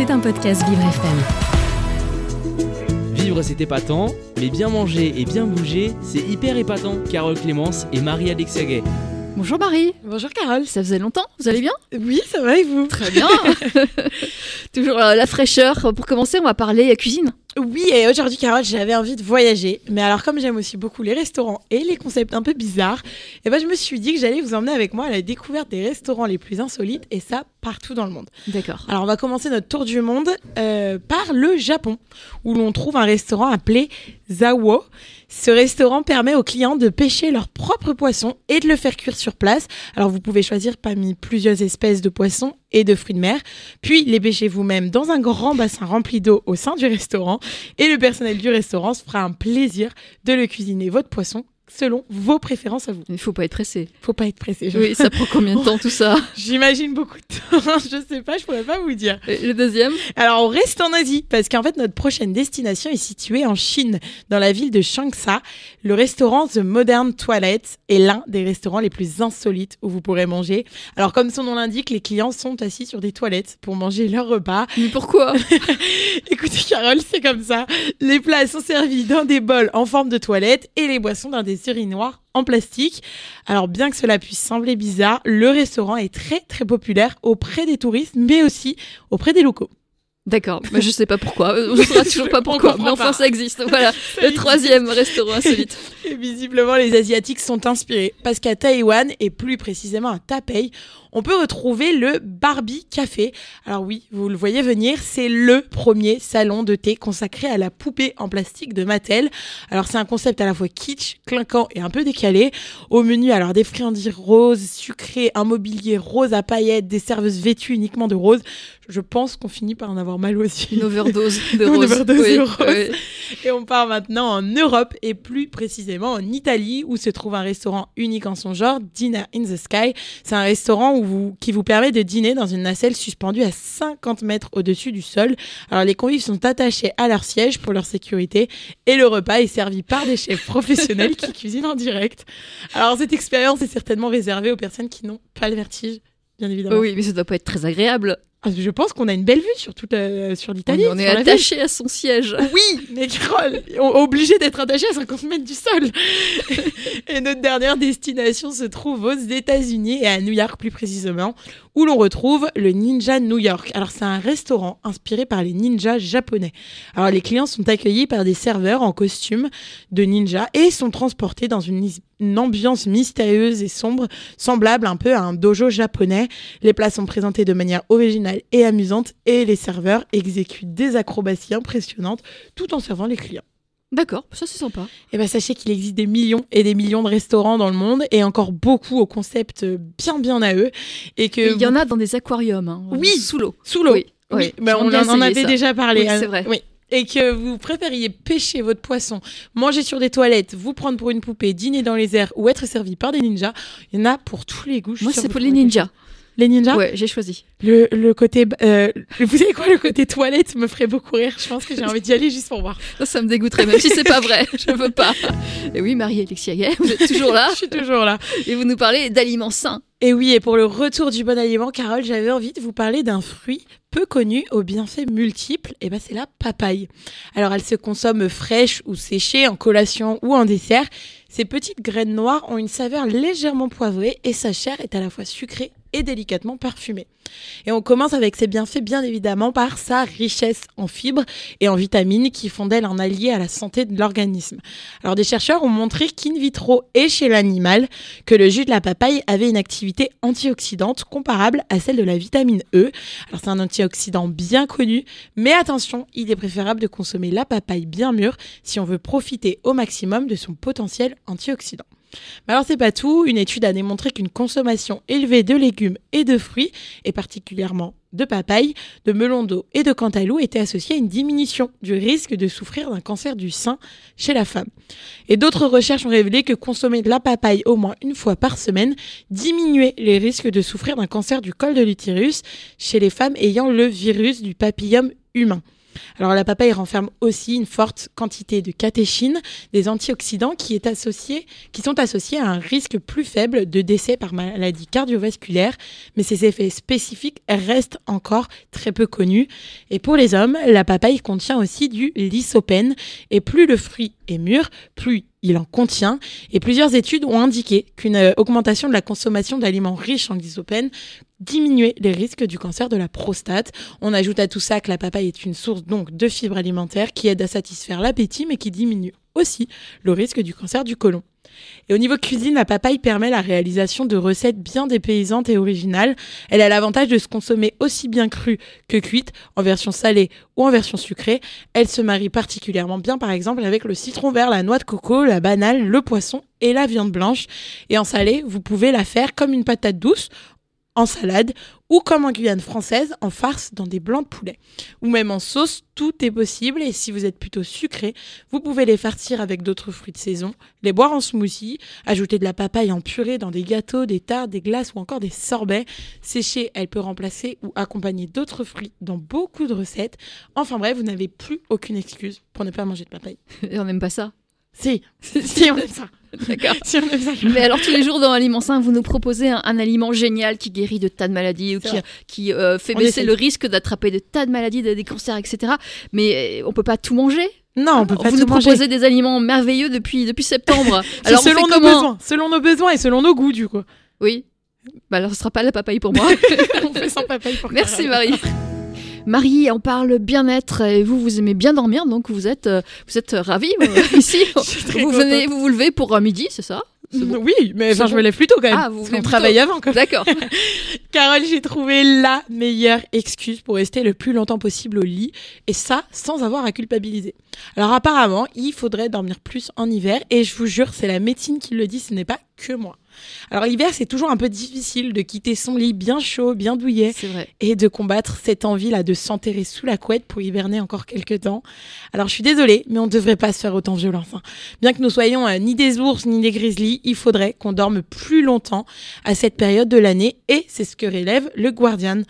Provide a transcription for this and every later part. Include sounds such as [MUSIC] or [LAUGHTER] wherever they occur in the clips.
C'est un podcast Vivre FM. Vivre c'est épatant, mais bien manger et bien bouger, c'est hyper épatant. Carole Clémence et Marie-Alexia Gay. Bonjour Marie, Bonjour Carole. ça faisait longtemps, vous allez bien? Oui, ça va et vous? Très bien [LAUGHS] Toujours euh, la fraîcheur. Pour commencer, on va parler cuisine. Oui, et aujourd'hui Carole, j'avais envie de voyager. Mais alors comme j'aime aussi beaucoup les restaurants et les concepts un peu bizarres, et ben je me suis dit que j'allais vous emmener avec moi à la découverte des restaurants les plus insolites et ça partout dans le monde. D'accord. Alors on va commencer notre tour du monde euh, par le Japon, où l'on trouve un restaurant appelé Zawo. Ce restaurant permet aux clients de pêcher leur propre poisson et de le faire cuire sur place. Alors vous pouvez choisir parmi plusieurs espèces de poissons et de fruits de mer, puis les pêcher vous-même dans un grand bassin rempli d'eau au sein du restaurant, et le personnel du restaurant se fera un plaisir de le cuisiner. Votre poisson selon vos préférences à vous. Il faut pas être pressé. Faut pas être pressé. je- Oui, ça prend combien de temps tout ça [LAUGHS] J'imagine beaucoup de temps. [LAUGHS] je sais pas, je pourrais pas vous dire. Et Le deuxième Alors, on reste en Asie parce qu'en fait, notre prochaine destination est située en Chine, dans la ville de Changsha. Le restaurant The Modern Toilet est l'un des restaurants les plus insolites où vous pourrez manger. Alors, comme son nom l'indique, les clients sont assis sur des toilettes pour manger leur repas. Mais pourquoi [LAUGHS] Écoutez, Carole, c'est comme ça. Les plats sont servis dans des bols en forme de toilette et les boissons dans des surinoirs en plastique. Alors, bien que cela puisse sembler bizarre, le restaurant est très très populaire auprès des touristes, mais aussi auprès des locaux. D'accord, mais je sais pas pourquoi. Euh, [LAUGHS] Je saurais toujours pas On pourquoi, mais enfin pas. ça existe. Voilà, [LAUGHS] le existe. troisième restaurant insolite. [LAUGHS] Et visiblement, les Asiatiques sont inspirés parce qu'à Taïwan, et plus précisément à Taipei, on peut retrouver le Barbie Café. Alors oui, vous le voyez venir, c'est le premier salon de thé consacré à la poupée en plastique de Mattel. Alors c'est un concept à la fois kitsch, clinquant et un peu décalé. Au menu, alors des friandises roses, sucrées, un mobilier rose à paillettes, des serveuses vêtues uniquement de rose. Je pense qu'on finit par en avoir mal aussi. Une overdose [LAUGHS] de Une rose. overdose Oui, de rose. oui. Et on part maintenant en Europe et plus précisément en Italie où se trouve un restaurant unique en son genre, Dinner in the Sky. C'est un restaurant où vous- qui vous permet de dîner dans une nacelle suspendue à 50 mètres au-dessus du sol. Alors les convives sont attachés à leur siège pour leur sécurité et le repas est servi par des chefs professionnels qui [LAUGHS] cuisinent en direct. Alors cette expérience est certainement réservée aux personnes qui n'ont pas le vertige. Bien évidemment. Oui, mais ça doit pas être très agréable. Ah, Je pense qu'on a une belle vue sur toute la- sur l'Italie. on est attaché à son siège. [LAUGHS] Oui, mais Carole, on- obligé d'être attaché à 50 mètres du sol. [LAUGHS] et notre dernière destination se trouve aux États-Unis et à New York plus précisément, où l'on retrouve le Ninja New York. Alors c'est un restaurant inspiré par les ninjas japonais. Alors les clients sont accueillis par des serveurs en costume de ninja et sont transportés dans une, une ambiance mystérieuse et sombre, semblable un peu à un dojo japonais. Les plats sont présentés de manière originale et amusante et les serveurs exécutent des acrobaties impressionnantes tout en servant les clients. D'accord, ça c'est sympa. Et ben sachez qu'il existe des millions et des millions de restaurants dans le monde et encore beaucoup au concept bien bien à eux et que Il y en a dans des aquariums. hein, Oui. Sous l'eau. sous l'eau. Oui, Oui, oui. ben, on bien en, avait ça. déjà parlé. Oui, hein. c'est vrai. Oui. Et que vous préfériez pêcher votre poisson, manger sur des toilettes, vous prendre pour une poupée, dîner dans les airs ou être servi par des ninjas, il y en a pour tous les goûts. Moi c'est pour les ninjas. Les ninjas Ouais, j'ai choisi. le, le côté... euh, vous savez quoi Le côté toilette me ferait beaucoup rire. Je pense que j'ai envie d'y aller juste pour voir. Ça, ça me dégoûterait, même si c'est pas vrai. [LAUGHS] Je veux pas. Et oui, Marie-Alexia Gay, vous êtes toujours là [LAUGHS] Je suis toujours là. et vous nous parlez d'aliments sains. Et oui, et pour le retour du bon aliment, Carole, j'avais envie de vous parler d'un fruit peu connu aux bienfaits multiples, et ben c'est la papaye. Alors elle se consomme fraîche ou séchée, en collation ou en dessert. Ces petites graines noires ont une saveur légèrement poivrée et sa chair est à la fois sucrée et délicatement parfumée. Et on commence avec ses bienfaits bien évidemment par sa richesse en fibres et en vitamines qui font d'elle un allié à la santé de l'organisme. Alors des chercheurs ont montré qu'in vitro et chez l'animal, que le jus de la papaye avait une activité antioxydante comparable à celle de la vitamine E. Alors c'est un antioxydant bien connu, mais attention, il est préférable de consommer la papaye bien mûre si on veut profiter au maximum de son potentiel antioxydant. Mais alors c'est pas tout, une étude a démontré qu'une consommation élevée de légumes et de fruits, et particulièrement de papaye, de melon d'eau et de cantaloupe était associée à une diminution du risque de souffrir d'un cancer du sein chez la femme. Et d'autres recherches ont révélé que consommer de la papaye au moins une fois par semaine diminuait les risques de souffrir d'un cancer du col de l'utérus chez les femmes ayant le virus du papillome humain. Alors la papaye renferme aussi une forte quantité de catéchines, des antioxydants qui, qui sont associés à un risque plus faible de décès par maladie cardiovasculaire, mais ces effets spécifiques restent encore très peu connus. Et pour les hommes, la papaye contient aussi du lysopène, et plus le fruit est mûr, plus il en contient et plusieurs études ont indiqué qu'une euh, augmentation de la consommation d'aliments riches en lysopène diminuait les risques du cancer de la prostate. On ajoute à tout ça que la papaye est une source donc de fibres alimentaires qui aide à satisfaire l'appétit mais qui diminue aussi le risque du cancer du côlon. Et au niveau cuisine, la papaye permet la réalisation de recettes bien dépaysantes et originales. Elle a l'avantage de se consommer aussi bien crue que cuite, en version salée ou en version sucrée. Elle se marie particulièrement bien, par exemple, avec le citron vert, la noix de coco, la banane, le poisson et la viande blanche. Et en salé, vous pouvez la faire comme une patate douce en salade ou comme en Guyane française en farce dans des blancs de poulet. Ou même en sauce, tout est possible et si vous êtes plutôt sucré, vous pouvez les farcir avec d'autres fruits de saison, les boire en smoothie, ajouter de la papaye en purée dans des gâteaux, des tartes, des glaces ou encore des sorbets. Séchée, elle peut remplacer ou accompagner d'autres fruits dans beaucoup de recettes. Enfin bref, vous n'avez plus aucune excuse pour ne pas manger de papaye. [LAUGHS] Et on n'aime pas ça [LAUGHS] Si, si on aime ça. D'accord. Si on aime ça. Mais alors tous les jours dans Aliment Sain, vous nous proposez un, un aliment génial qui guérit de tas de maladies ou qui, qui euh, fait On baisser le risque d'attraper de tas de maladies, de- des cancers, etc. Mais euh, on peut pas tout manger? Non, on peut pas vous tout nous manger. proposez des aliments merveilleux depuis depuis septembre. [LAUGHS] Alors selon nos besoins, selon nos besoins et selon nos goûts du coup. Oui. Bah alors ce sera pas la papaye pour moi. [LAUGHS] on fait sans papaye pour Merci. Marie. Marie, on parle bien-être et vous, vous aimez bien dormir, donc vous êtes, euh, vous êtes ravie euh, [LAUGHS] ici. Vous venez, vous vous levez pour euh, midi, c'est ça? Bon. Oui, mais enfin, je me lève plus tôt quand même. Ah, vous plus travaille avant quand. D'accord. [LAUGHS] Carole, j'ai trouvé la meilleure excuse pour rester le plus longtemps possible au lit, et ça sans avoir à culpabiliser. Alors apparemment, il faudrait dormir plus en hiver, et je vous jure, c'est la médecine qui le dit, ce n'est pas que moi. Alors l'hiver, c'est toujours un peu difficile de quitter son lit bien chaud, bien douillet, et de combattre cette envie là de s'enterrer sous la couette pour hiverner encore quelques temps. Alors je suis désolée, mais on ne devrait pas se faire autant violence. hein. Bien que nous soyons euh, ni des ours ni des grizzlies, il faudrait qu'on dorme plus longtemps à cette période de l'année et c'est ce que relève le Guardian.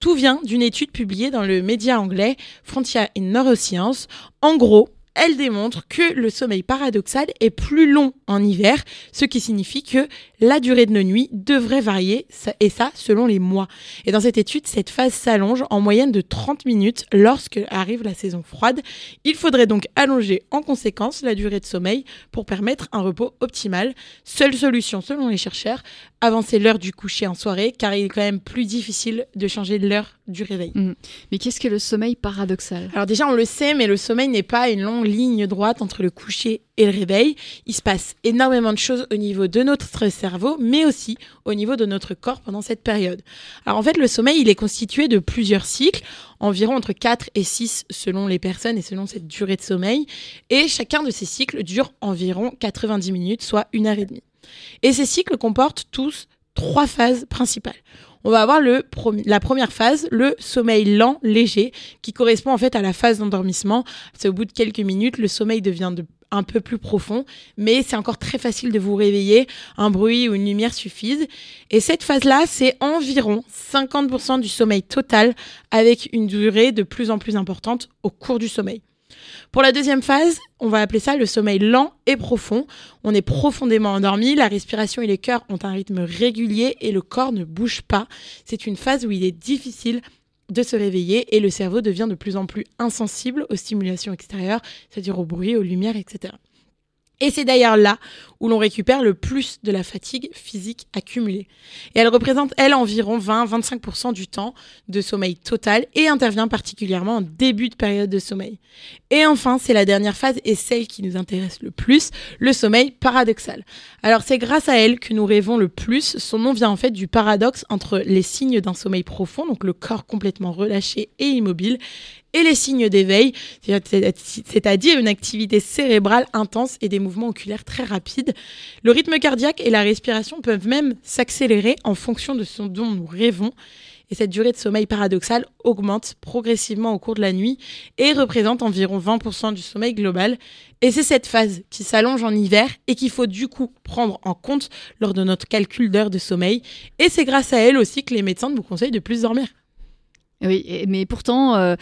Tout vient d'une étude publiée dans le média anglais Frontier in Neuroscience. En gros, elle démontre que le sommeil paradoxal est plus long en hiver, ce qui signifie que la durée de nos nuits devrait varier, et ça selon les mois. Et dans cette étude, cette phase s'allonge en moyenne de 30 minutes lorsque arrive la saison froide. Il faudrait donc allonger en conséquence la durée de sommeil pour permettre un repos optimal. Seule solution selon les chercheurs, avancer l'heure du coucher en soirée car il est quand même plus difficile de changer l'heure du réveil. Mais qu'est-ce que le sommeil paradoxal? Alors déjà, on le sait, mais le sommeil n'est pas une longue ligne droite entre le coucher et le réveil. Il se passe énormément de choses au niveau de notre cerveau, mais aussi au niveau de notre corps pendant cette période. Alors en fait, le sommeil, il est constitué de plusieurs cycles, environ entre 4 et 6 selon les personnes et selon cette durée de sommeil. Et chacun de ces cycles dure environ 90 minutes, soit une heure et demie. Et ces cycles comportent tous trois phases principales. On va avoir la première phase, le sommeil lent, léger, qui correspond en fait à la phase d'endormissement. C'est au bout de quelques minutes, le sommeil devient de un peu plus profond, mais c'est encore très facile de vous réveiller. Un bruit ou une lumière suffisent. Et cette phase-là, c'est environ 50% du sommeil total, avec une durée de plus en plus importante au cours du sommeil. Pour la deuxième phase, on va appeler ça le sommeil lent et profond. On est profondément endormi, la respiration et les cœurs ont un rythme régulier et le corps ne bouge pas. C'est une phase où il est difficile de se réveiller et le cerveau devient de plus en plus insensible aux stimulations extérieures, c'est-à-dire au bruit, aux lumières, etc. Et c'est d'ailleurs là où l'on récupère le plus de la fatigue physique accumulée. Et elle représente, elle, environ 20-25% du temps de sommeil total et intervient particulièrement en début de période de sommeil. Et enfin, c'est la dernière phase et celle qui nous intéresse le plus, le sommeil paradoxal. Alors c'est grâce à elle que nous rêvons le plus. Son nom vient en fait du paradoxe entre les signes d'un sommeil profond, donc le corps complètement relâché et immobile, et les signes d'éveil, c'est-à-dire une activité cérébrale intense et des mouvements oculaires très rapides. Le rythme cardiaque et la respiration peuvent même s'accélérer en fonction de ce dont nous rêvons. Et cette durée de sommeil paradoxal augmente progressivement au cours de la nuit et représente environ 20% du sommeil global. Et c'est cette phase qui s'allonge en hiver et qu'il faut du coup prendre en compte lors de notre calcul d'heures de sommeil. Et c'est grâce à elle aussi que les médecins nous conseillent de plus dormir. Oui, mais pourtant, euh,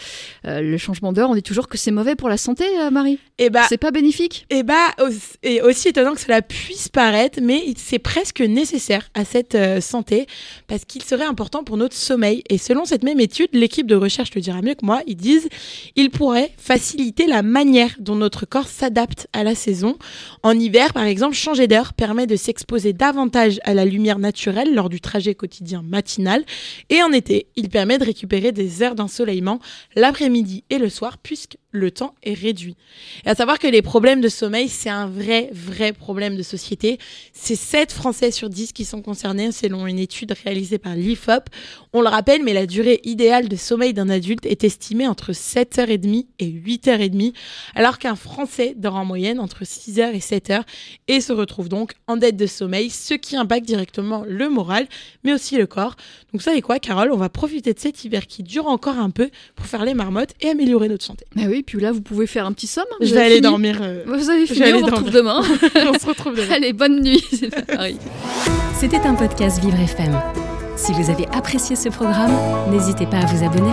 euh, le changement d'heure, on dit toujours que c'est mauvais pour la santé, euh, Marie. Et eh bah, c'est pas bénéfique. Et eh bah, et aussi étonnant que cela puisse paraître, mais c'est presque nécessaire à cette santé parce qu'il serait important pour notre sommeil. Et selon cette même étude, l'équipe de recherche le dira mieux que moi. Ils disent, il pourrait faciliter la manière dont notre corps s'adapte à la saison. En hiver, par exemple, changer d'heure permet de s'exposer davantage à la lumière naturelle lors du trajet quotidien matinal. Et en été, il permet de récupérer des heures d'ensoleillement l'après-midi et le soir, puisque le temps est réduit. Et à savoir que les problèmes de sommeil, c'est un vrai, vrai problème de société. C'est 7 Français sur 10 qui sont concernés selon une étude réalisée par l'IFOP. On le rappelle, mais la durée idéale de sommeil d'un adulte est estimée entre 7h30 et 8h30, alors qu'un Français dort en moyenne entre 6h et 7h et se retrouve donc en dette de sommeil, ce qui impacte directement le moral, mais aussi le corps. Donc ça et quoi, Carole, on va profiter de cet hiver qui dure encore un peu pour faire les marmottes et améliorer notre santé. Oui, puis là, vous pouvez faire un petit somme. Hein, je vais aller dormir. Euh, vous avez fini, on se retrouve demain. [LAUGHS] on se retrouve demain. Allez, bonne nuit. [LAUGHS] C'était un podcast Vivre FM. Si vous avez apprécié ce programme, n'hésitez pas à vous abonner.